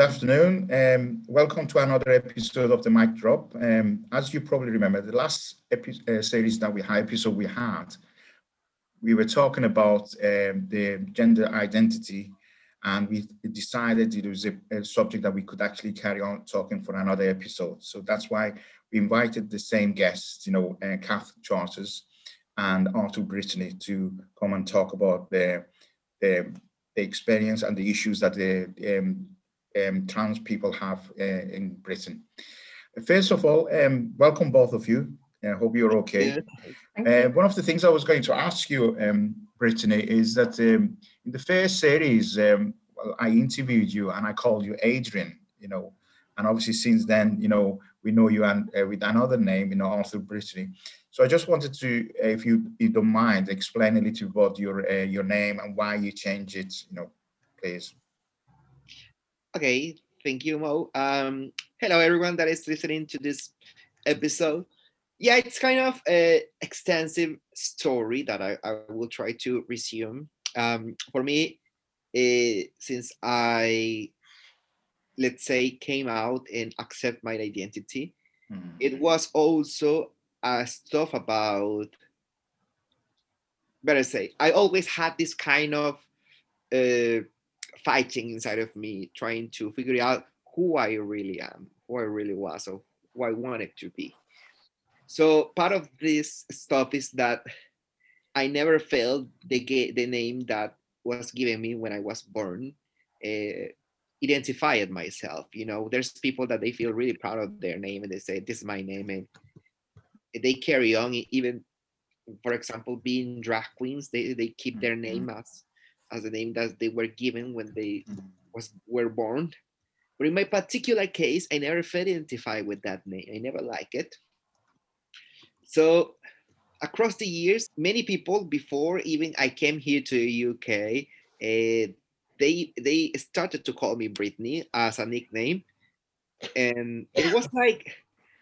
Good afternoon. Um, welcome to another episode of the Mic Drop. Um, as you probably remember, the last epi- uh, series that we had, episode we had, we were talking about um, the gender identity, and we decided it was a, a, subject that we could actually carry on talking for another episode. So that's why we invited the same guests, you know, uh, Kath Charters and Arthur Britney to come and talk about the, the, the experience and the issues that the um, trans people have uh, in Britain. First of all, um, welcome both of you. I hope you're okay. Uh, one of the things I was going to ask you, um, Britney, is that um, in the first series, um, well, I interviewed you and I called you Adrian, you know, and obviously since then, you know, we know you and uh, with another name, you know, Arthur Britney. So I just wanted to, if you, you don't mind, explain a little bit about your uh, your name and why you changed it, you know, please. Okay, thank you, Mo. Um, hello, everyone that is listening to this episode. Yeah, it's kind of an extensive story that I, I will try to resume. Um, for me, uh, since I, let's say, came out and accept my identity, mm-hmm. it was also a stuff about, better say, I always had this kind of uh, fighting inside of me, trying to figure out who I really am, who I really was, or who I wanted to be. So part of this stuff is that I never felt the the name that was given me when I was born. Uh, identified myself. You know, there's people that they feel really proud of their name and they say, "This is my name," and they carry on. Even, for example, being drag queens, they they keep their name mm-hmm. as as the name that they were given when they mm-hmm. was were born. But in my particular case, I never felt identified with that name. I never liked it. So across the years, many people before even I came here to the UK, uh, they they started to call me Britney as a nickname, and it was like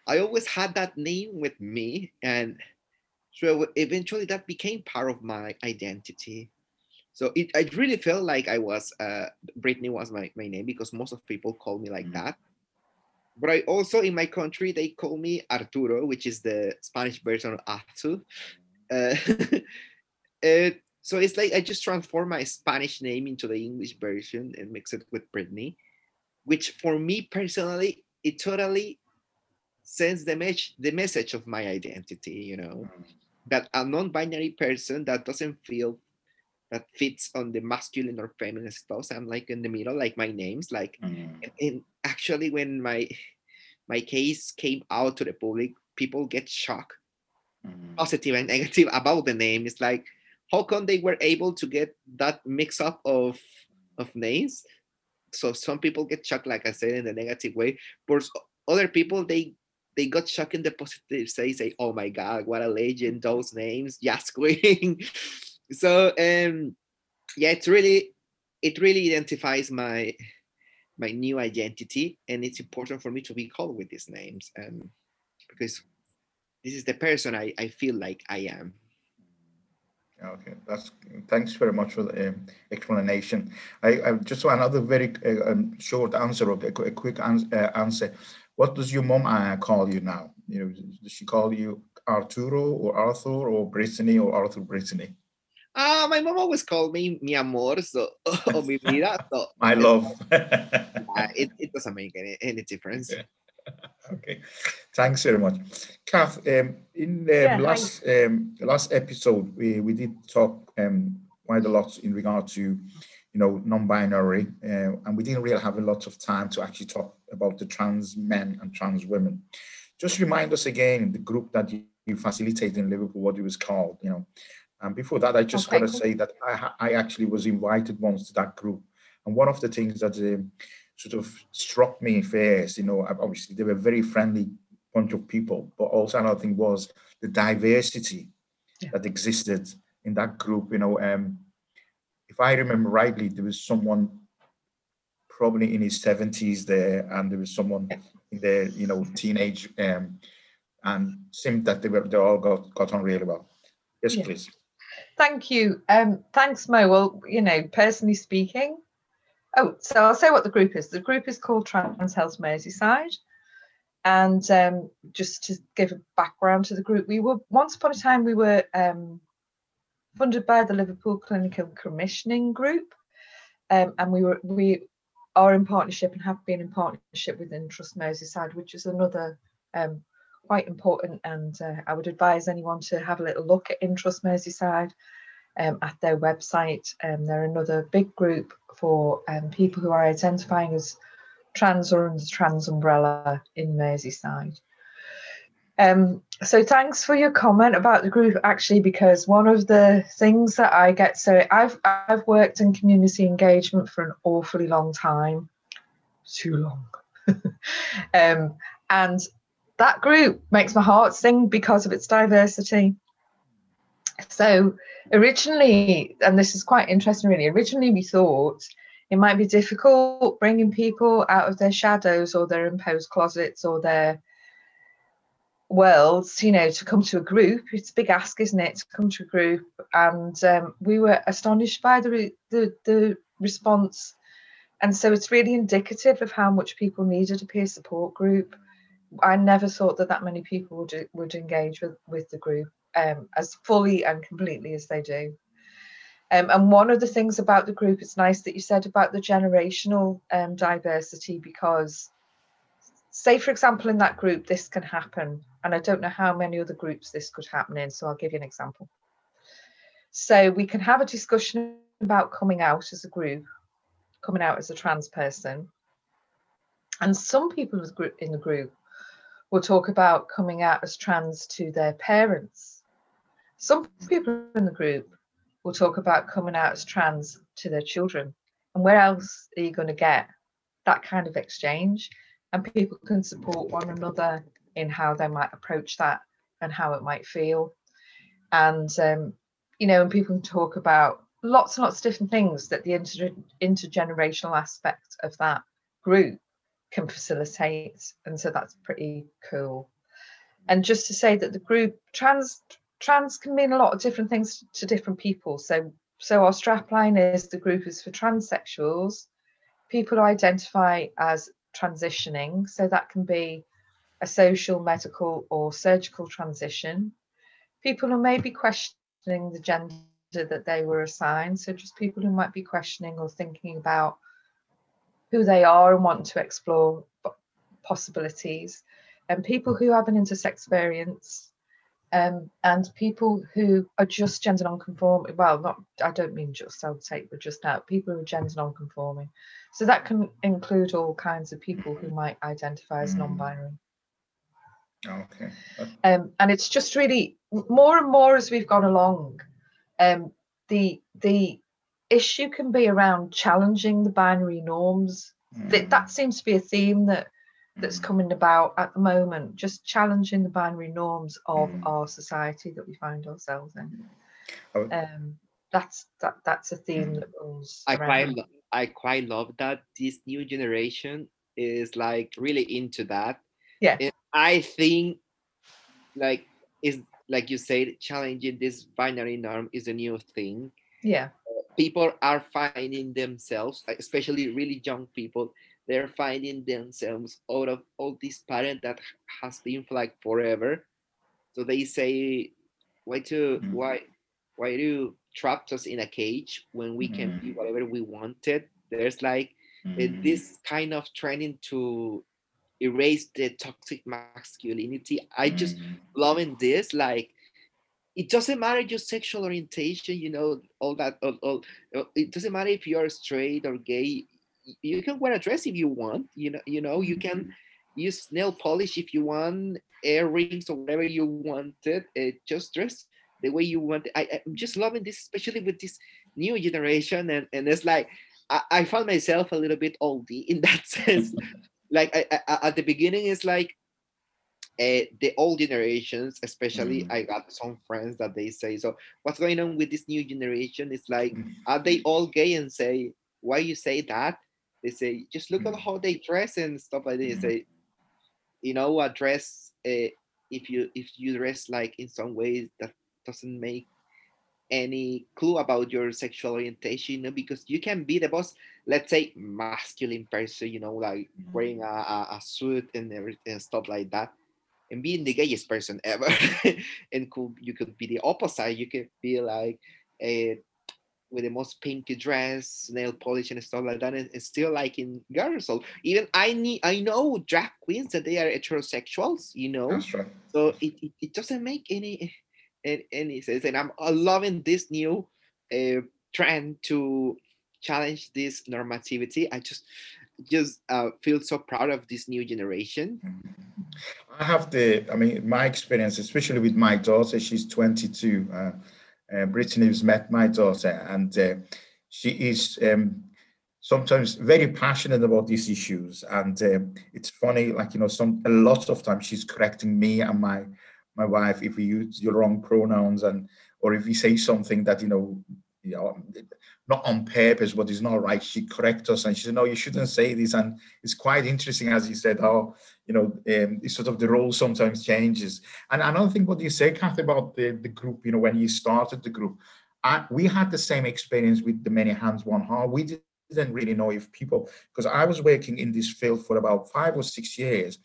I always had that name with me, and so eventually that became part of my identity. So it, I really felt like I was, uh, Britney was my, my name because most of people call me like mm-hmm. that. But I also, in my country, they call me Arturo, which is the Spanish version of Artu. Uh, it, so it's like I just transform my Spanish name into the English version and mix it with Britney, which for me personally, it totally sends the, me- the message of my identity, you know, mm. that a non-binary person that doesn't feel that fits on the masculine or feminine stuff. So I'm like in the middle, like my names, like mm. and, and, actually when my my case came out to the public, people get shocked, mm. positive and negative about the name. It's like, how come they were able to get that mix up of of names? So some people get shocked, like I said, in the negative way, but other people they they got shocked in the positive say, say, oh my god, what a legend, those names, Yas Queen. So um yeah it's really it really identifies my my new identity and it's important for me to be called with these names um because this is the person i i feel like i am Okay, that's thanks very much for the um, explanation. I, I just want another very uh, um, short answer, a, a quick ans- uh, answer. What does your mom uh, call you now? You know, does she call you Arturo or Arthur or Britney or Arthur Britney? Uh, my mom always called me mi amor, so or mi vida. So my love. it, it doesn't make any, any difference. okay, thanks very much, Kath. Um, in the yeah, last um, last episode, we we did talk um, quite a lot in regard to you know non-binary, uh, and we didn't really have a lot of time to actually talk about the trans men and trans women. Just remind us again the group that you, you facilitated in Liverpool, what it was called, you know, and before that, I just okay. got to say that I, I actually was invited once to that group. And one of the things that um, sort of struck me first, you know, obviously they were a very friendly bunch of people, but also another thing was the diversity yeah. that existed in that group. You know, um, if I remember rightly, there was someone probably in his 70s there, and there was someone in their, you know, teenage, um, and seemed that they were they all got got on really well. Yes, yeah. please. Thank you. Um, thanks, Mo. Well, you know, personally speaking, Oh, so I'll say what the group is. The group is called Trans Health Merseyside. And um, just to give a background to the group, we were once upon a time we were um, funded by the Liverpool Clinical Commissioning Group, um, and we were we are in partnership and have been in partnership with Intrust Merseyside, which is another um, quite important. And uh, I would advise anyone to have a little look at Intrust Merseyside um, at their website. Um, they're another big group for um, people who are identifying as trans or under trans umbrella in Merseyside. Um, so thanks for your comment about the group actually because one of the things that I get so I've I've worked in community engagement for an awfully long time too long um, and that group makes my heart sing because of its diversity so originally and this is quite interesting really originally we thought it might be difficult bringing people out of their shadows or their imposed closets or their worlds, you know, to come to a group. It's a big ask, isn't it, to come to a group? And um, we were astonished by the, the the response, and so it's really indicative of how much people needed a peer support group. I never thought that that many people would would engage with with the group um, as fully and completely as they do. Um, and one of the things about the group, it's nice that you said about the generational um, diversity because, say, for example, in that group, this can happen. And I don't know how many other groups this could happen in. So I'll give you an example. So we can have a discussion about coming out as a group, coming out as a trans person. And some people in the group will talk about coming out as trans to their parents. Some people in the group will talk about coming out as trans to their children. And where else are you going to get that kind of exchange? And people can support one another in how they might approach that and how it might feel. And, um, you know, and people can talk about lots and lots of different things that the inter- intergenerational aspect of that group can facilitate. And so that's pretty cool. And just to say that the group trans trans can mean a lot of different things to different people. So, so our strapline is the group is for transsexuals, people who identify as transitioning. So that can be a social, medical, or surgical transition. People who may be questioning the gender that they were assigned. So just people who might be questioning or thinking about who they are and want to explore possibilities. And people who have an intersex experience um, and people who are just gender non-conforming well not i don't mean just i'll take but just out people who are gender non-conforming so that can include all kinds of people who might identify as mm. non-binary okay um, and it's just really more and more as we've gone along um, the the issue can be around challenging the binary norms mm. that, that seems to be a theme that that's coming about at the moment, just challenging the binary norms of mm. our society that we find ourselves in. Um, that's that that's a theme that runs. I quite I quite love that this new generation is like really into that. Yeah. And I think like is like you said, challenging this binary norm is a new thing. Yeah. People are finding themselves, especially really young people, they're finding themselves out of all this pattern that has been like forever. So they say, why to mm-hmm. why why do trap us in a cage when we mm-hmm. can be mm. whatever we wanted? There's like mm-hmm. this kind of training to erase the toxic masculinity. I just mm. loving this like it doesn't matter your sexual orientation, you know, all that. All, all, it doesn't matter if you're straight or gay you can wear a dress if you want you know you know you can mm-hmm. use nail polish if you want earrings or whatever you wanted uh, just dress the way you want I, i'm just loving this especially with this new generation and, and it's like I, I found myself a little bit oldie in that sense like I, I, at the beginning it's like uh, the old generations especially mm. i got some friends that they say so what's going on with this new generation it's like mm. are they all gay and say why you say that they say just look at mm. how they dress and stuff like this. Mm-hmm. They, you know, a dress uh, if you if you dress like in some ways that doesn't make any clue about your sexual orientation, you know, because you can be the boss let's say, masculine person, you know, like Mm-hmm. wearing a, a, a suit and everything and stuff like that, and being the gayest person ever. and could you could be the opposite. You could be like a with the most pinky dress, nail polish and stuff like that, and, and still liking girls. So even I need I know drag queens that they are heterosexuals, you know. That's right. So it, it, it doesn't make any any, sense. And I'm loving this new uh, trend to challenge this normativity. I just just uh, feel so proud of this new generation. I have the, I mean, my experience, especially with my daughter, she's 22. Uh, uh, Britney has met my daughter, and uh, she is um, sometimes very passionate about these issues. And uh, it's funny, like you know, some a lot of times she's correcting me and my my wife if we use the wrong pronouns and or if we say something that you know, you know, not on purpose, but is not right. She corrects us and she said, "No, you shouldn't say this." And it's quite interesting, as you said, how you know, um, it's sort of the role sometimes changes. And another thing, what you say, Kathy, about the, the group, you know, when you started the group, I, we had the same experience with the Many Hands One Heart. We didn't really know if people, because I was working in this field for about five or six years,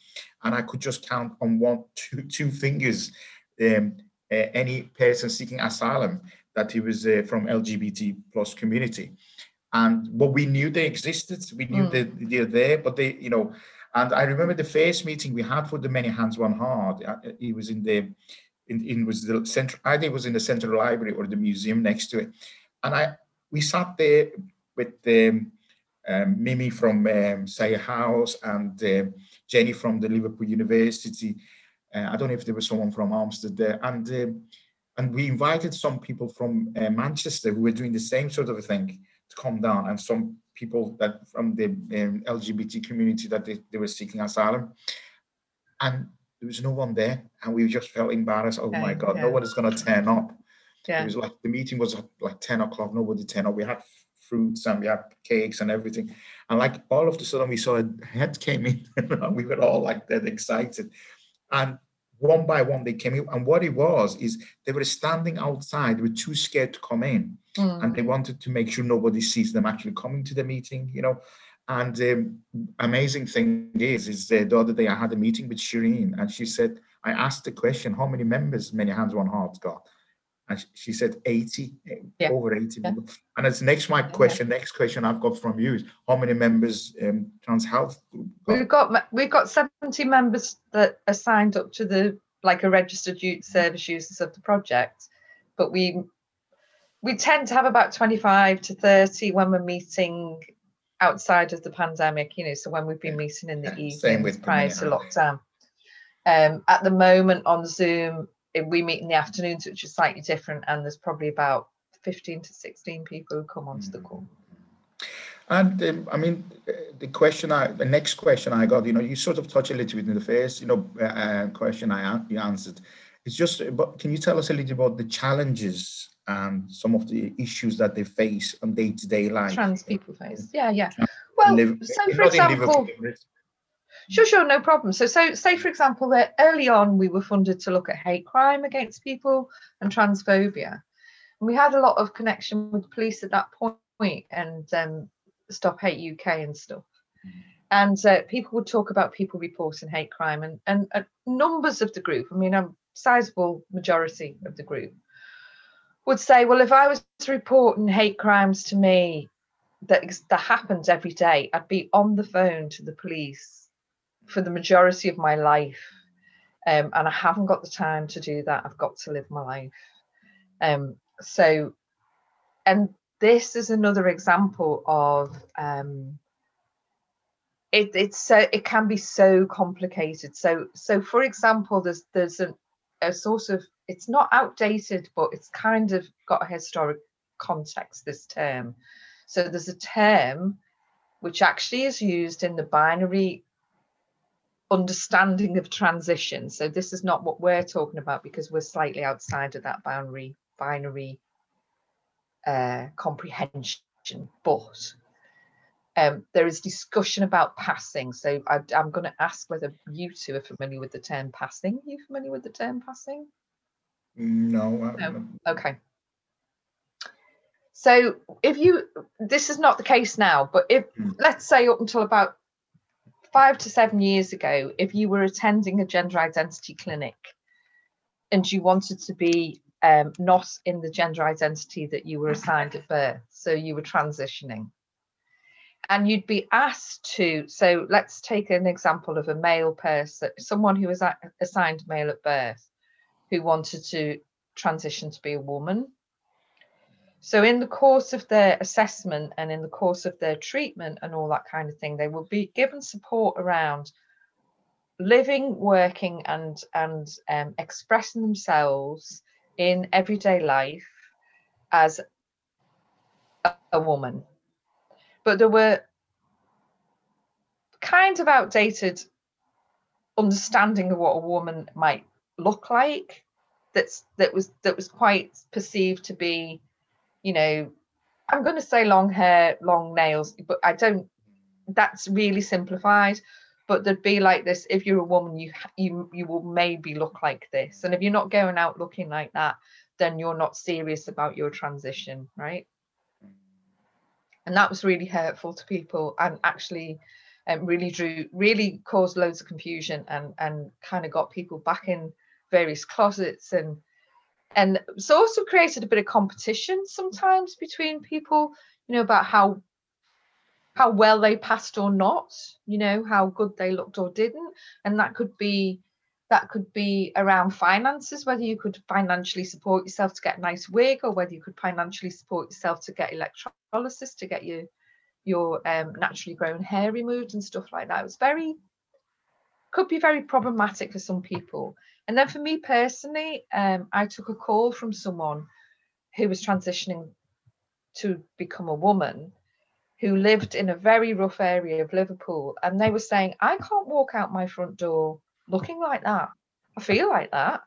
and I could just count on one, two, two fingers um, uh, any person seeking asylum that he was uh, from LGBT plus community. And but we knew they existed. We knew Mm. that they're there, but they, you know, and I remember the first meeting we had for the Many Hands One Heart. uh, It was in the, in, in was the central. I think it was in the central library or the museum next to it, and I we sat there with um, um, Mimi from um, Sahir House and um Jenny from the Liverpool University. Uh, I don't know if there was someone from Armstead there, and um, and we invited some people from uh, Manchester who were doing the same sort of a thing to come down, and some people that from the um, LGBT community that they, they were seeking asylum, and there was no one there, and we just felt embarrassed. Oh my God, yeah. no one is going to turn up. It was like the meeting was like 10 o'clock, nobody turned up. We had fruits and we had cakes and everything. And like all of a sudden we saw a head came in and we were all like that excited. And one by one they came in. And what it was is they were standing outside, they were too scared to come in. Mm. And they wanted to make sure nobody sees them actually coming to the meeting, you know. And um, amazing thing is, is uh, the other day I had a meeting with Shireen and she said, I asked the question, how many members Many Hands One Heart got? And sh- she said 80, eh, Yeah. over 80 Yeah. people. And it's next my question, next question I've got from you is how many members um, Trans Health Group got? We've got we've got 70 members that are signed up to the like a registered youth service users of the project, but we we tend to have about 25 to 30 when we're meeting outside of the pandemic, you know, so when we've been meeting in the Yeah, same evenings with prior to lockdown. Um, at the moment on Zoom, we meet in the afternoons, which is slightly different, and there's probably about 15 to 16 people who come onto the call. And um, I mean, uh, the question I, the next question I got, you know, you sort of touched a little bit in the first, you know, uh, uh, question I you answered. It's just, but can you tell us a little about the challenges and some of the issues that they face on day to day life? Trans people face. Yeah, yeah. Well, Liv- so for in Liverpool, example, Sure, sure, no problem. So, so say for example that early on we were funded to look at hate crime against people and transphobia, and we had a lot of connection with police at that point and um, Stop Hate UK and stuff. And uh, people would talk about people reporting hate crime, and and uh, numbers of the group. I mean, a sizable majority of the group would say, well, if I was reporting hate crimes to me that that happens every day, I'd be on the phone to the police for the majority of my life. Um, and I haven't got the time to do that. I've got to live my life. Um, so, and this is another example of um, it, it's so it can be so complicated. So, so for example, there's there's an, a sort of it's not outdated, but it's kind of got a historic context. This term, so there's a term which actually is used in the binary understanding of transition. So this is not what we're talking about because we're slightly outside of that binary binary uh, comprehension. But um, there is discussion about passing. So I, I'm going to ask whether you two are familiar with the term passing. Are you familiar with the term passing? No, No. Okay. So if you, this is not the case now, but if Mm. let's say up until about five to seven years ago, if you were attending a gender identity clinic and you wanted to be um, not in the gender identity that you were assigned at birth, so you were transitioning, and you'd be asked to, so let's take an example of a male person, someone who was assigned male at birth, who wanted to transition to be a woman. So, in the course of their assessment and in the course of their treatment and all that kind of thing, they will be given support around living, working, and and um, expressing themselves in everyday life as a, a woman. But there were kind of outdated understanding of what a woman might look like. That's that was that was quite perceived to be you know, I'm going to say long hair, long nails, but I don't. That's really simplified. But there'd be like this: if you're a woman, you you you will maybe look like this, and if you're not going out looking like that, then you're not serious about your transition, right? And that was really hurtful to people, and actually, um, really drew, really caused loads of confusion, and and kind of got people back in various closets and and it's also created a bit of competition sometimes between people you know about how how well they passed or not you know how good they looked or didn't. And that could be that could be around finances whether you could financially support yourself to get a nice wig or whether you could financially support yourself to get electrolysis to get your your um, naturally grown hair removed and stuff like that. It was very could be very problematic for some people and then for me personally, um, I took a call from someone who was transitioning to become a woman who lived in a very rough area of Liverpool. And they were saying, I can't walk out my front door looking like that. I feel like that.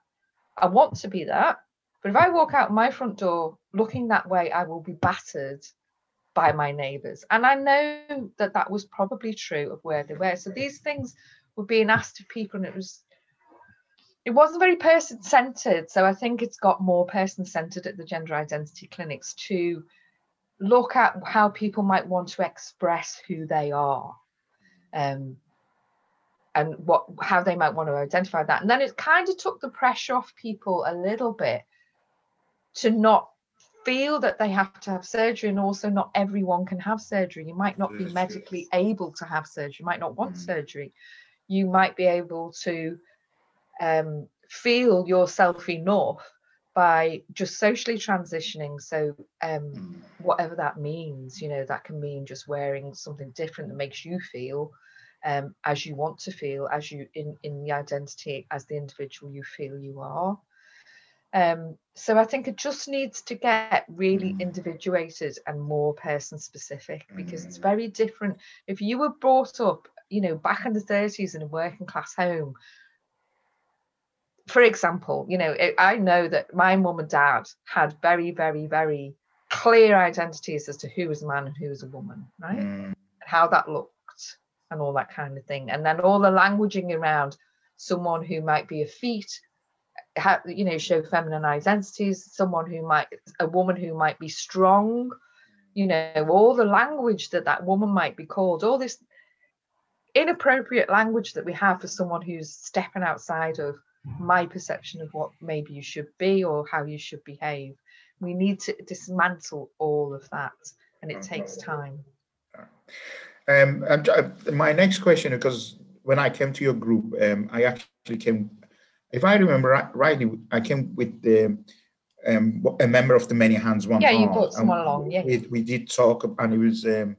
I want to be that. But if I walk out my front door looking that way, I will be battered by my neighbours. And I know that that was probably true of where they were. So these things were being asked of people, and it was it wasn't very person centered. So I think it's got more person centered at the gender identity clinics to look at how people might want to express who they are. Um, and what how they might want to identify that. And then it kind of took the pressure off people a little bit to not feel that they have to have surgery and also not everyone can have surgery. You might not be medically able to have surgery, you might not want Mhm. surgery. You might be able to um, feel yourself enough by just socially transitioning. So, um, Mm. whatever that means, you know, that can mean just wearing something different that makes you feel um, as you want to feel, as you in in the identity as the individual you feel you are. Um, so I think it just needs to get really Mm. individuated and more person specific because it's Mm. very different. If you were brought up, you know, back in the 30s in a working class home, for example, you know, I I know that my mum and dad had very, very, very clear identities as to who was a man and who was a woman, right? Mm. and how that looked and all that kind of thing and then all the languaging around someone who might be a feat ha you know show feminine identities someone who might a woman who might be strong you know all the language that that woman might be called all this inappropriate language that we have for someone who's stepping outside of my perception of what maybe you should be or how you should behave we need to dismantle all of that and it takes time Um, uh, my next question, because when I came to your group, um, I actually came, if I remember ri- rightly, I came with the um, a member of the Many Hands One Yeah, you brought someone along, yeah. We, we did talk, and he was um,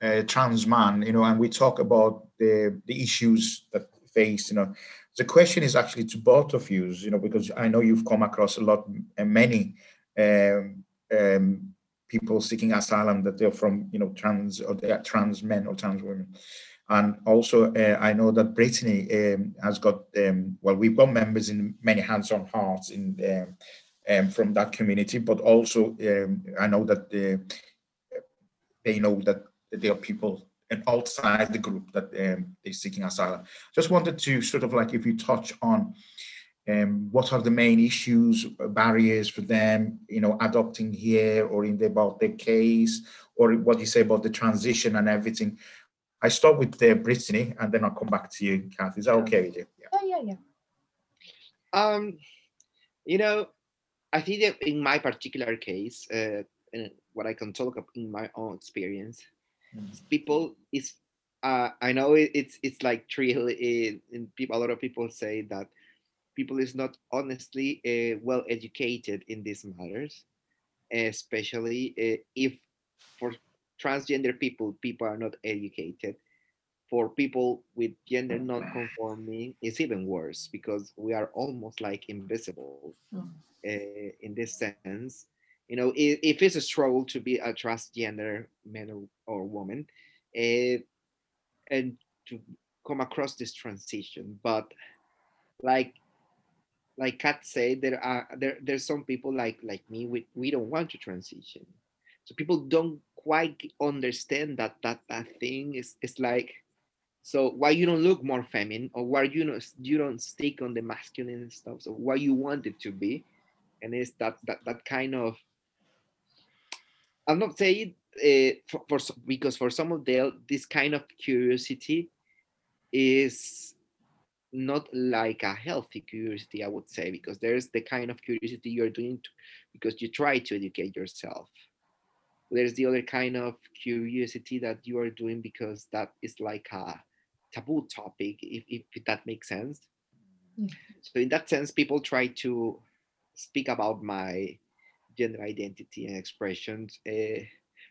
a trans man, you know, and we talk about the the issues that face, you know. The question is actually to both of you, you know, because I know you've come across a lot, uh, many um, um, people seeking asylum that they're from, you know, trans or they are trans men or trans women. And also, uh, I know that Britney um, has got, um, well, we've got members in many hands on hearts in um, um, from that community, but also I know that they, they know that there are people and outside the group that um, they're seeking asylum. Just wanted to sort of like if you touch on um, what are the main issues, barriers for them, you know, adopting here or in the, about their case, or what you say about the transition and everything. I start with uh, Britney, and then I'll come back to you, Kath. Is that okay with you? Yeah, yeah, yeah. Um, you know, I think that in my particular case, uh, and what I can talk about in my own experience. People is uh, I know it, it's it's like trill in, in people. A lot of people say that people is not honestly uh, well educated in these matters, especially uh, if for transgender people, people are not educated. For people with gender non-conforming, it's even worse because we are almost like invisible Mm. uh, in this sense. You know, if, if it's a struggle to be a transgender man or, or woman, uh, and to come across this transition, but like like Kath said, there are there there's some people like like me we, we don't want to transition. So people don't quite understand that that that thing is is like so why you don't look more feminine or why you don't you don't stick on the masculine stuff so why you want it to be and it's that that that kind of i'm not saying uh, for, for because for some of them this kind of curiosity is not like a healthy curiosity i would say because there's the kind of curiosity you're doing to, because you try to educate yourself there's the other kind of curiosity that you are doing because that is like a taboo topic if, if, that makes sense Mm. so in that sense people try to speak about my gender identity and expressions uh,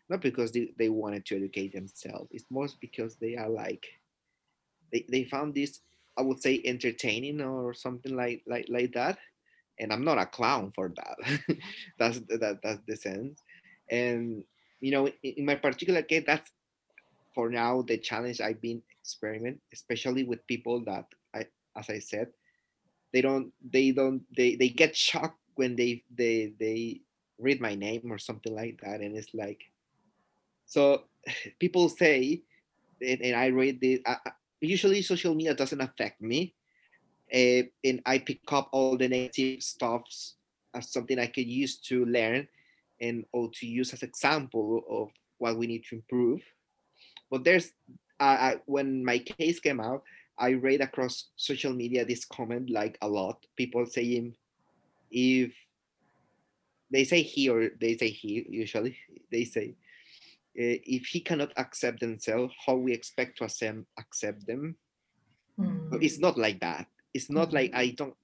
not because they, they wanted to educate themselves. It's more because they are like they, they found this i would say entertaining or something like like like that. And i'm not a clown for that. That's that that's the sense. And you know in, in my particular case that's for now the challenge i've been experiment especially with people that i as i said they don't they don't they they get shocked when they they they read my name or something like that and it's like so people say and, and i read the usually social media doesn't affect me uh, and i pick up all the negative stuffs as something i could use to learn and or to use as example of what we need to improve. But there's uh, I, when my case came out i read across social media this comment like a lot people saying if they say he or they say he usually they say uh, if he cannot accept themselves how we expect to accept, accept them? Mm. it's not like that. It's not Mhm. like i don't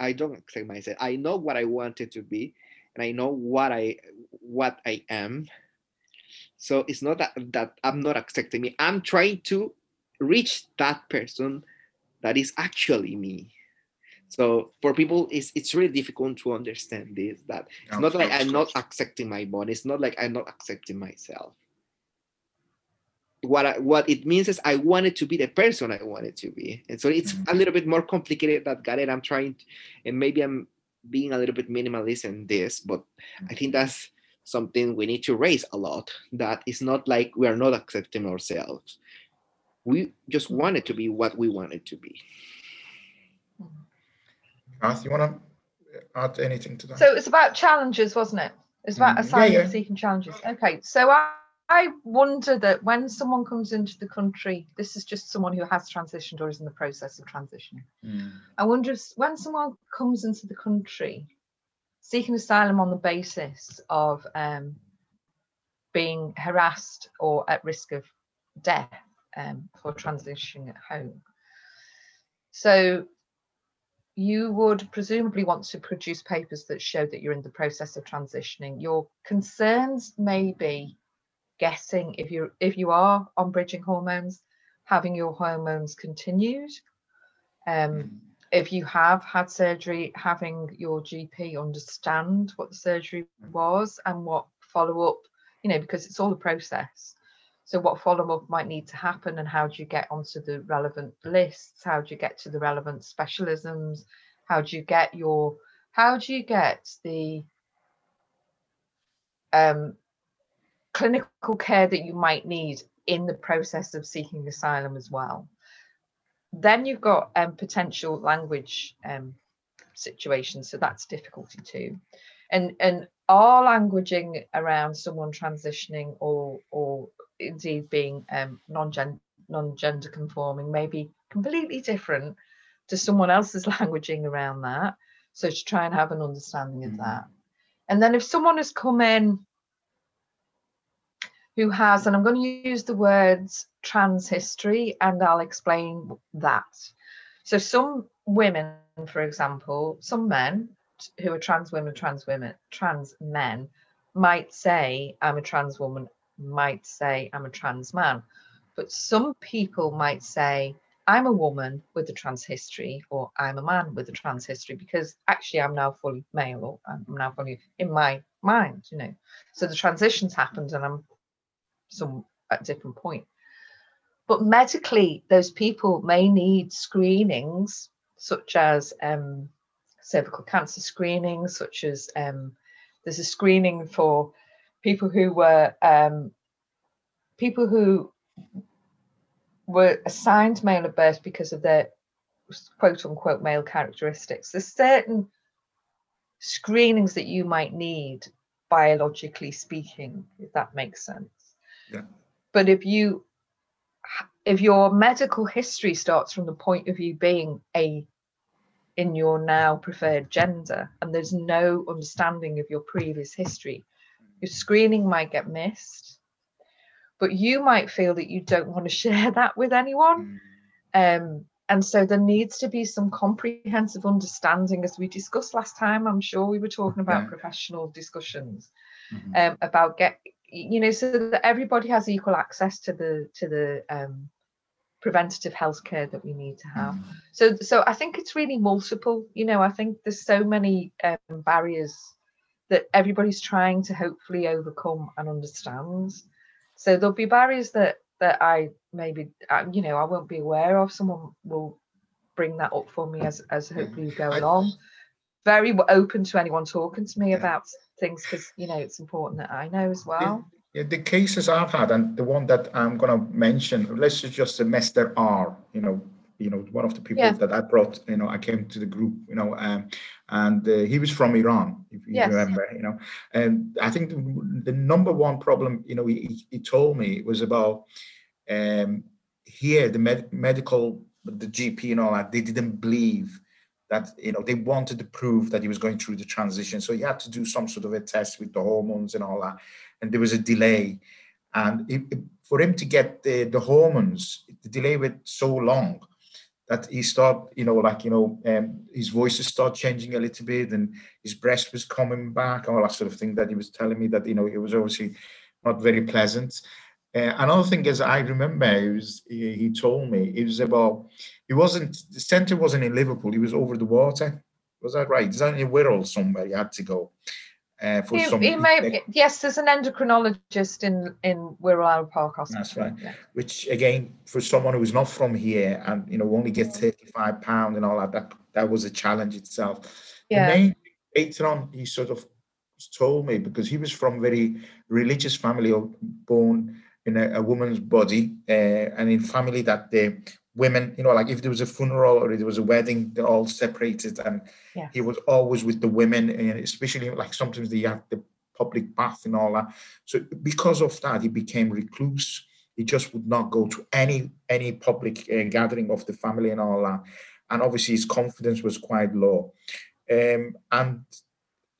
i don't accept myself. I know what i wanted to be and i know what i what i am. So it's not that that i'm not accepting me. I'm trying to reach that person that is actually me so for people it's it's really difficult to understand this that it's not like i'm not accepting my body it's not like i'm not accepting myself what I, what it means is I wanted to be the person I wanted to be, and so it's Mhm. a little bit more complicated that. And I'm trying, to, and maybe I'm being a little bit minimalist in this, but I think that's something we need to raise a lot. That it's not like we are not accepting ourselves. We just wanted to be what we wanted to be. Kath, you want to add anything to that? So it's about challenges, wasn't it? It's about Mm, yeah, asylum yeah. seeking challenges. Okay, so I, I wonder that when someone comes into the country, this is just someone who has transitioned or is in the process of transitioning. Mm, I wonder if when someone comes into the country seeking asylum on the basis of um, being harassed or at risk of death um, for transitioning at home. So you would presumably want to produce papers that show that you're in the process of transitioning. Your concerns may be guessing if you if you are on bridging hormones, having your hormones continued. Um, mm, if you have had surgery, having your GP understand what the surgery was and what follow up, you know, because it's all a process. So, what follow up might need to happen, and how do you get onto the relevant lists? How do you get to the relevant specialisms? How do you get your, how do you get the um, clinical care that you might need in the process of seeking asylum as well? then you've got um, potential language um, situations, so that's difficulty too. And and our languaging around someone transitioning or or indeed being um, non-gender non-gender conforming may be completely different to someone else's languaging around that. So to try and have an understanding of Mhm. that. And then if someone has come in who has, and I'm going to use the words trans history and I'll explain that. So some women, for example, some men who are trans women, trans women, trans men might say, I'm a trans woman, might say, I'm a trans man. But some people might say, I'm a woman with a trans history, or I'm a man with a trans history, because actually I'm now fully male, or I'm now fully in my mind, you know. So the transition's happened and I'm some at different point. But medically, those people may need screenings such as um, cervical cancer screening, such as um, there's a screening for people who were um, people who were assigned male at birth because of their quote unquote male characteristics. There's certain screenings that you might need biologically speaking, if that makes sense. Yeah. But if you if your medical history starts from the point of you being a in your now preferred gender and there's no understanding of your previous history your screening might get missed but you might feel that you don't want to share that with anyone Mm. um, and so there needs to be some comprehensive understanding as we discussed last time i'm sure we were talking about Yeah. professional discussions Mhm. um, about get you know so that everybody has equal access to the to the um, preventative health care that we need to have Mm. so so i think it's really multiple you know i think there's so many um, barriers that everybody's trying to hopefully overcome and understand so there'll be barriers that that i maybe you know i won't be aware of someone will bring that up for me as as hopefully we go along very open to anyone talking to me Yeah. about things because you know it's important that i know as well Yeah, the cases I've had, and the one that I'm going to mention, let's just say Mr. R. You know, you know, one of the people Yeah. that I brought. You know, I came to the group. You know, um, and uh, he was from Iran, if you Yes. remember. You know, and I think the, the number one problem, you know, he, he- told me was about um, here the med- medical, the GP and all that. They didn't believe that you know they wanted to prove that he was going through the transition so he had to do some sort of a test with the hormones and all that and there was a delay and it, it- for him to get the, the hormones the delay was so long that he started you know like you know um, his voices started changing a little bit and his breast was coming back all that sort of thing that he was telling me that you know it was obviously not very pleasant. Uh, another thing is i remember it was, he, he told me it was about he wasn't the center wasn't in liverpool he was over the water. Was that right? Is that in wirral somewhere he had to go uh, for He- some he may- yes there's an endocrinologist in in Arrowe park hospital That's right. yeah. which again for someone who's not from here and you know only get 35 pound and all that that, that was a challenge itself yeah the main thing later on he sort of told me because he was from very religious family or born in a, a woman's body uh, and in family that the women you know like if there was a funeral or there was a wedding they're all separated and Yes. he was always with the women and especially like sometimes they had the public bath and all that. So because of that he became recluse. He just would not go to any any public uh, gathering of the family and all that. And obviously his confidence was quite low. Um, and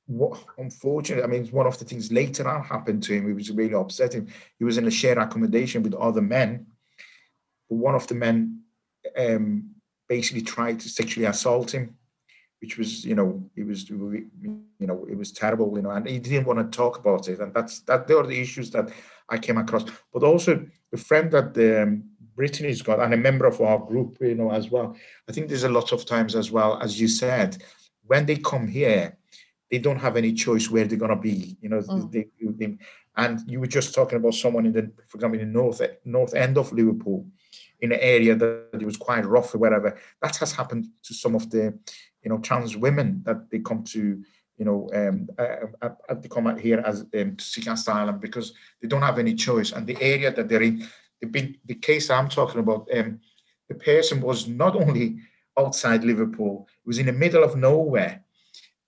what unfortunately i mean one of the things later on happened to him it was really upsetting. He was in a shared accommodation with other men. But one of the men um, basically tried to sexually assault him which was you know it was you know it was terrible you know and he didn't want to talk about it and that's that There are the issues that i came across but also the friend that um, britney's got and a member of our group you know as well i think there's a lot of times as well as you said when they come here they don't have any choice where they're going to be you know Mm. they, they, and you were just talking about someone in the for example in the north north end of liverpool in an area that it was quite rough or whatever that has happened to some of the you know trans women that they come to you know um uh, uh, uh, they come out here as um, to seek asylum because they don't have any choice and the area that they're in the big the case i'm talking about um the person was not only outside Liverpool. It was in the middle of nowhere,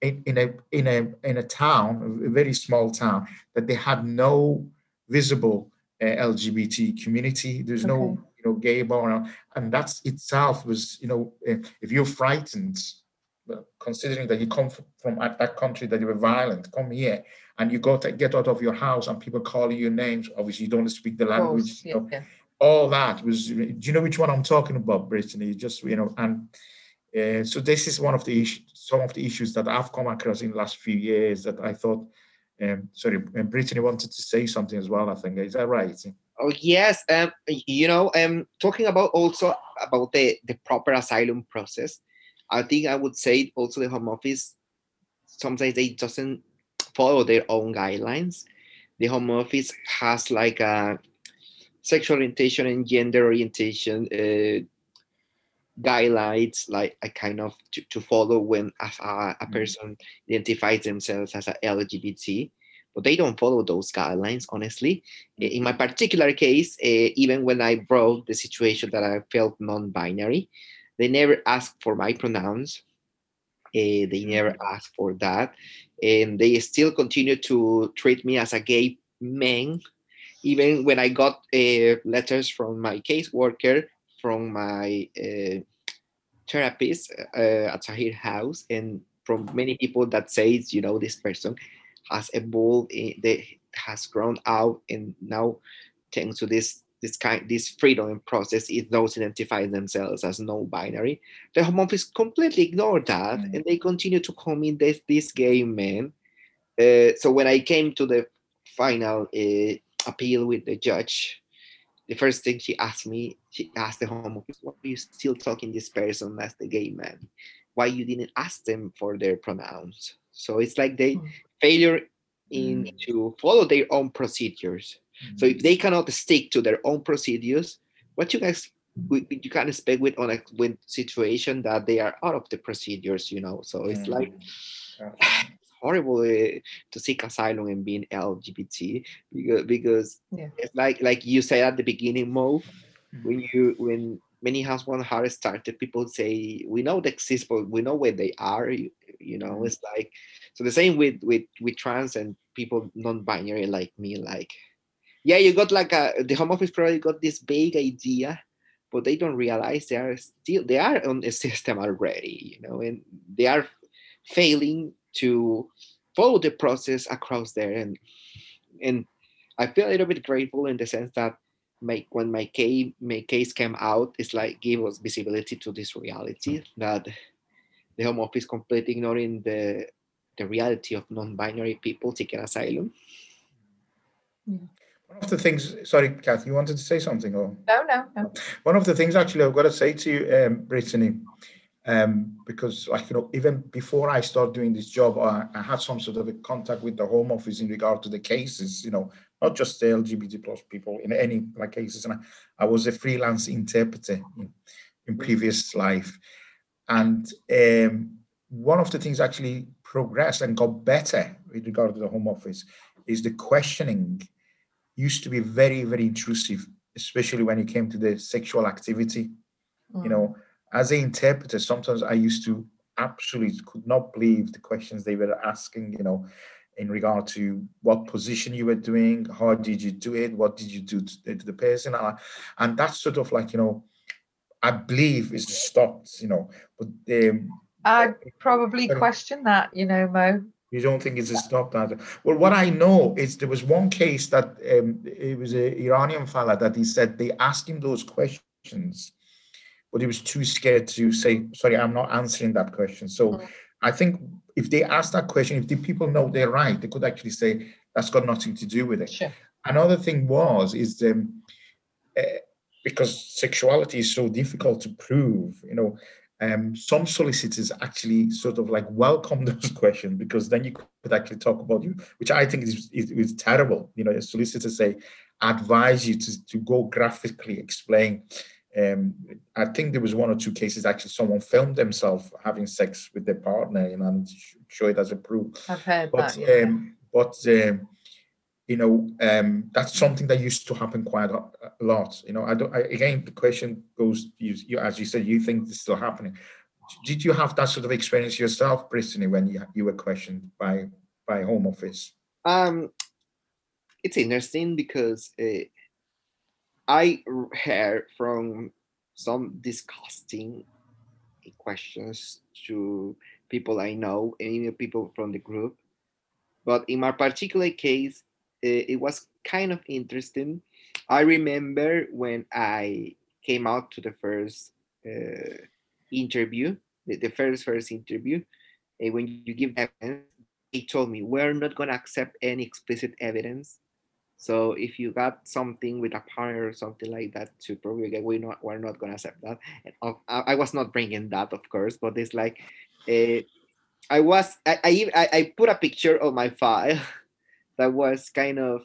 in, in a in a in a town, a very small town, that they had no visible uh, LGBT community. There's okay. no know gay bar, and that's itself was you know uh, if you're frightened, considering that you come from that country that you were violent, come here and you go to get out of your house and people calling you names. Obviously, you don't speak the language. Course, yeah, you know, yeah. All that was. Do you know which one I'm talking about, Britney? Just you know, and uh, so this is one of the issues, some of the issues that I've come across in the last few years that I thought. Um, sorry, and Britney wanted to say something as well. I think is that right? Oh yes, um, you know, um, talking about also about the the proper asylum process. I think I would say also the Home Office sometimes they doesn't follow their own guidelines. The Home Office has like a sexual orientation and gender orientation uh, guidelines, like a kind of to, to follow when a, a mm-hmm. person identifies themselves as a LGBT but they don't follow those guidelines honestly. In my particular case uh, even when i brought the situation that i felt non-binary they never asked for my pronouns. Uh, they never mm-hmm. asked for that. And they still continue to treat me as a gay man. Even when i got uh, letters from my caseworker from my uh, therapist uh, at Sahir House and from many people that says, you know, this person has evolved, they has grown out, and now thanks to this this kind this freedom process, if those identify themselves as no-binary, the Home Office completely ignored that, mm-hmm. and they continue to commit this this gay man Uh, so when I came to the final uh, appeal with the judge, the first thing she asked me, she asked the home office, why are you still talking this person as the gay man? Why you didn't ask them for their pronouns? So it's like they mm. Failure in mm. to follow their own procedures. Mm. So if they cannot stick to their own procedures, what you guys you can expect with on a with situation that they are out of the procedures, you know. So it's like horrible uh, to seek asylum and being LGBT because because yeah. it's like like you said at the beginning, Mo, mm-hmm. when you when many hands one heart started, people say we know they exist, but we know where they are. You, know, mm-hmm. it's like so the same with with with trans and people non-binary like me. Like, yeah, you got like a the home office probably got this vague idea but they don't realize they are still they are on the system already you know and they are failing to follow the process across there and and I feel a little bit grateful in the sense that my when my case my case came out, it's like gave us visibility to this reality that the Home Office completely ignoring the the reality of non-binary people seeking asylum. Yeah. One of the things, sorry, Kathy, you wanted to say something? Or? No, no, no. One of the things actually I've got to say to you, um, Britney, um, because like you know even before I started doing this job, I, I, had some sort of a contact with the Home Office in regard to the cases. You know, not just the LGBT plus people in any like cases, and I, I was a freelance interpreter in, in previous life, and um, one of the things actually progressed and got better with regard to the Home Office is the questioning used to be very very intrusive, especially when it came to the sexual activity. Mm. You know as an interpreter, sometimes I used to absolutely could not believe the questions they were asking, you know, in regard to what position you were doing, how did you do it, what did you do to, to the person, and that's sort of like, you know, I believe is stopped, you know, but um, I probably question that, you know, Mo. You don't think it's a stop that? Well, what I know is there was one case that um, it was an Iranian fella that he said they asked him those questions but he was too scared to say, sorry, I'm not answering that question. So mm-hmm. I think if they ask that question, if the people know they're right, they could actually say, that's got nothing to do with it. Sure. Another thing was, is um, uh, because sexuality is so difficult to prove, you know, um, some solicitors actually sort of like welcome those questions because then you could actually talk about you, which I think is, is, is terrible. You know, a solicitor say, advise you to, to go graphically explain um, I think there was one or two cases actually someone filmed themselves having sex with their partner and show it as a proof. I've heard but, that. Yeah. Um, but um, you know, um, that's something that used to happen quite a, a lot. You know, I don't. I, again, the question goes, you, you, as you said, you think it's still happening. Did you have that sort of experience yourself, Britney, when you you were questioned by by Home Office? Um, it's interesting because uh, I heard from some disgusting questions to people I know and even people from the group. But in my particular case, it was kind of interesting. I remember when I came out to the first uh, interview, the, the, first first interview, and when you give evidence, they told me we're not going to accept any explicit evidence so if you got something with a partner or something like that to prove again, we're not we're not gonna accept that. And I, I was not bringing that, of course, but it's like, uh, I was I, I I put a picture of my file that was kind of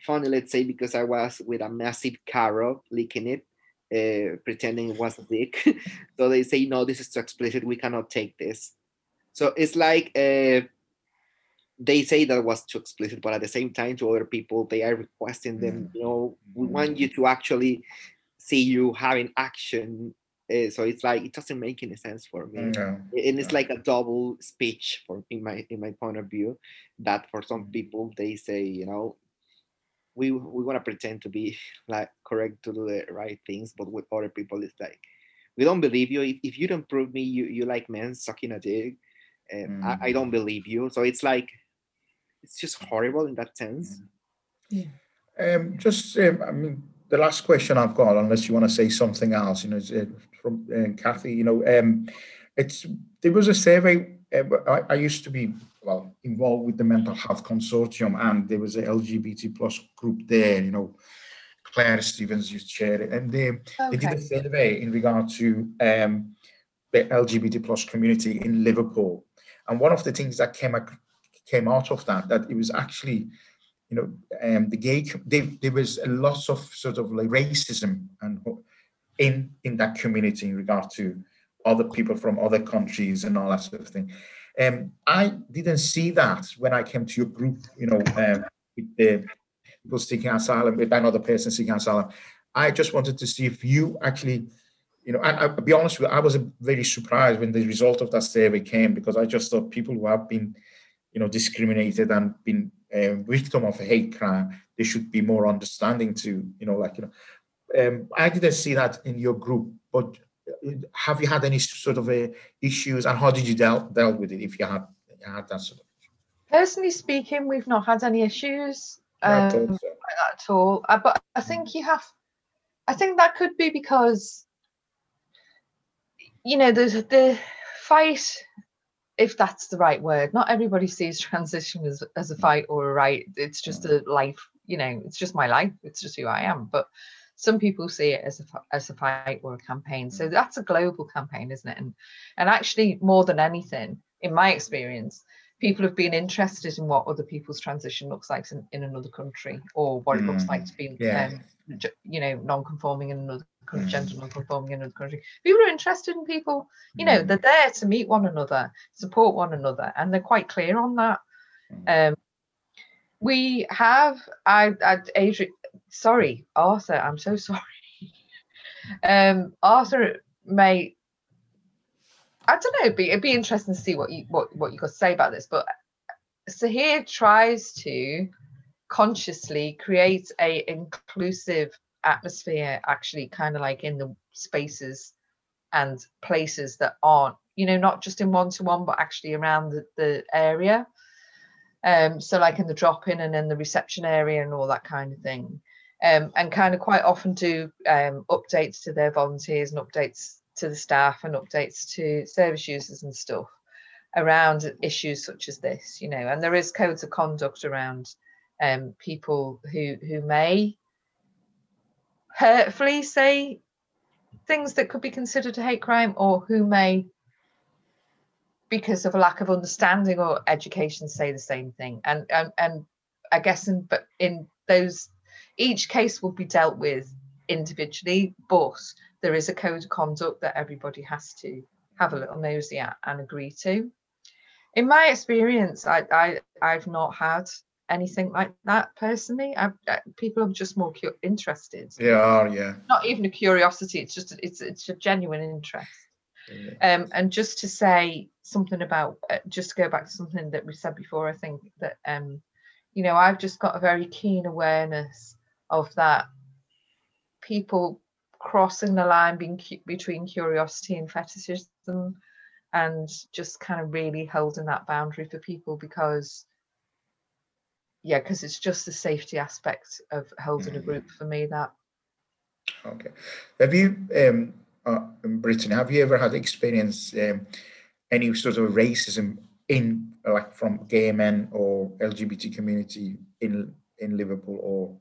funny, let's say, because I was with a massive carrot licking it, uh, pretending it was a dick. so they say, no, this is too explicit. We cannot take this. So it's like. Uh, they say that was too explicit, but at the same time, to other people, they are requesting them. Mm. You know, we want you to actually see you having action. Uh, so it's like it doesn't make any sense for me, no. and it's like a double speech for in my in my point of view. That for some mm. people they say, you know, we we want to pretend to be like correct to do the right things, but with other people it's like we don't believe you. If, if you don't prove me you you like men sucking a dick, and mm. I, I, don't believe you. So it's like it's just horrible in that sense. Yeah. Um, just, um, I mean, the last question I've got, unless you want to say something else, you know, uh, from uh, Kathy, you know, um, it's there was a survey. Uh, I, I, used to be well involved with the Mental Health Consortium, and there was a LGBT plus group there. You know, Claire Stevens used to chair it, and they okay. they did a survey in regard to um, the LGBT plus community in Liverpool. And one of the things that came came out of that that it was actually you know um, the gay they, there was a lot of sort of like racism and in in that community in regard to other people from other countries and all that sort of thing. Um, i didn't see that when i came to your group you know um, with the people seeking asylum with another person seeking asylum. I just wanted to see if you actually you know, and I'll be honest with you, I was very surprised when the result of that survey came because I just thought people who have been you know, discriminated and been a victim of a hate crime, they should be more understanding to, you know, like, you know, um, I didn't see that in your group, but uh, have you had any sort of uh, issues and how did you deal, dealt with it if you had, you had that sort of? Personally speaking, we've not had any issues um, at all. So. At all. Uh, but I think you have, I think that could be because, you know, there's the fight if that's the right word. Not everybody sees transition as, as a fight or a right. It's just a life, you know, it's just my life. It's just who I am. But some people see it as a as a fight or a campaign. So that's a global campaign, isn't it? And and actually, more than anything, in my experience, people have been interested in what other people's transition looks like in, in another country or what it looks like to be, yeah. um, you know, non-conforming in another mm. gender non-conforming in another country. People are interested in people, you know, mm. they're there to meet one another, support one another, and they're quite clear on that. Mm. Um, we have, I, I, Adrian, sorry, Arthur, I'm so sorry. um, Arthur may, I don't know, it'd be, it'd be interesting to see what you what what you got to say about this. But Sahir tries to consciously create a inclusive atmosphere actually kind of like in the spaces and places that aren't you know not just in one-to-one but actually around the, the area. Um so like in the drop-in and in the reception area and all that kind of thing. Um and kind of quite often do um updates to their volunteers and updates to the staff and updates to service users and stuff around issues such as this you know. And there is codes of conduct around um people who who may hurtfully say things that could be considered a hate crime or who may because of a lack of understanding or education say the same thing. And and, and i guess in but in those each case will be dealt with individually but there is a code of conduct that everybody has to have a little nosy at and agree to. In my experience i, I i've not had anything like that personally. I, I, people are just more cu- interested. They are, yeah. Not even a curiosity. It's just it's it's a genuine interest. Yeah. Um, and just to say something about, uh, just to go back to something that we said before, I think that, um, you know, I've just got a very keen awareness of that people crossing the line being, between curiosity and fetishism and just kind of really holding that boundary for people because, yeah, because it's just the safety aspect of holding a Mhm. group for me that Okay. Have you, um, uh, in Britain, have you ever had experience um, any sort of racism in, like, from gay men or LGBT community in in Liverpool or?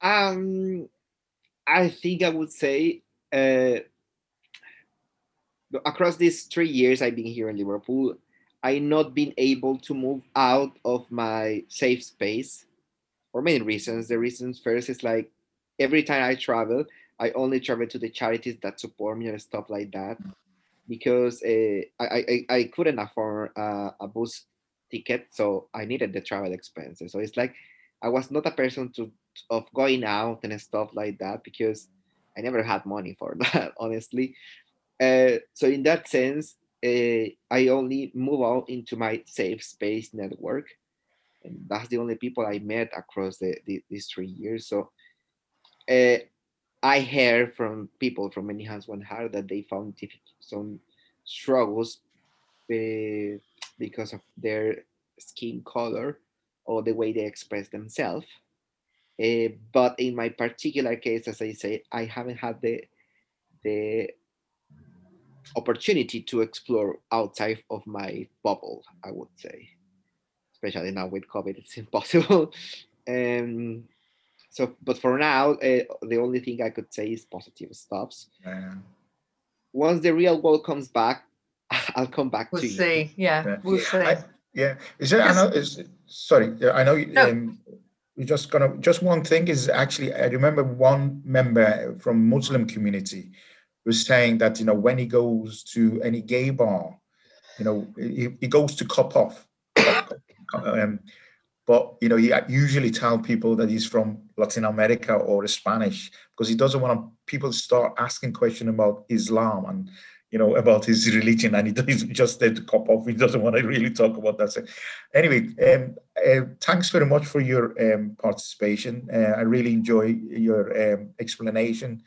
Um, I think I would say uh, across these three years I've been here in Liverpool, I not been able to move out of my safe space for many reasons. The reasons first is like every time I travel, I only travel to the charities that support me and stuff like that because uh, I, I I couldn't afford uh, a bus ticket, so I needed the travel expenses. So it's like I was not a person to of going out and stuff like that because I never had money for that, honestly. Uh, so in that sense, uh, I only move out into my safe space network, and that's the only people I met across the, the these three years. So uh, I hear from people from many hands one heart that they found some struggles uh, because of their skin color or the way they express themselves. Uh, but in my particular case, as I say, I haven't had the the opportunity to explore outside of my bubble. I would say, especially now with COVID, it's impossible. um, so, but for now, uh, the only thing I could say is positive stuffs. Uh, Once the real world comes back, I'll come back we'll to you. see. Yeah, Yeah. we'll see. I, yeah, is there? I know. Is, sorry, I know. you- No. Um, we're just gonna. Just one thing is actually, I remember one member from Muslim community was saying that you know when he goes to any gay bar, you know, he, he goes to cop off. um, but you know, he usually tell people that he's from Latin America or Spanish because he doesn't want people to start asking questions about Islam and you know about his religion, and he, he's just there to cop off. He doesn't want to really talk about that. So, anyway, um, uh, thanks very much for your um, participation. Uh, I really enjoy your um, explanation.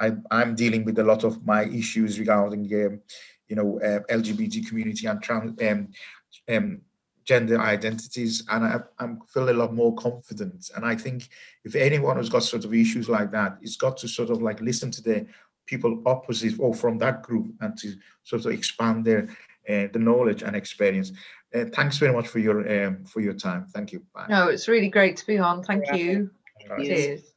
I, I'm dealing with a lot of my issues regarding, um, you know, uh, LGBT community and trans, um, um, gender identities, and I, I'm feeling a lot more confident. And I think if anyone who's got sort of issues like that, it's got to sort of like listen to the people opposite or from that group and to sort of expand their uh, the knowledge and experience. Uh, thanks very much for your um, for your time. Thank you. Bye. No, it's really great to be on. Thank Yeah. you. All right. Cheers.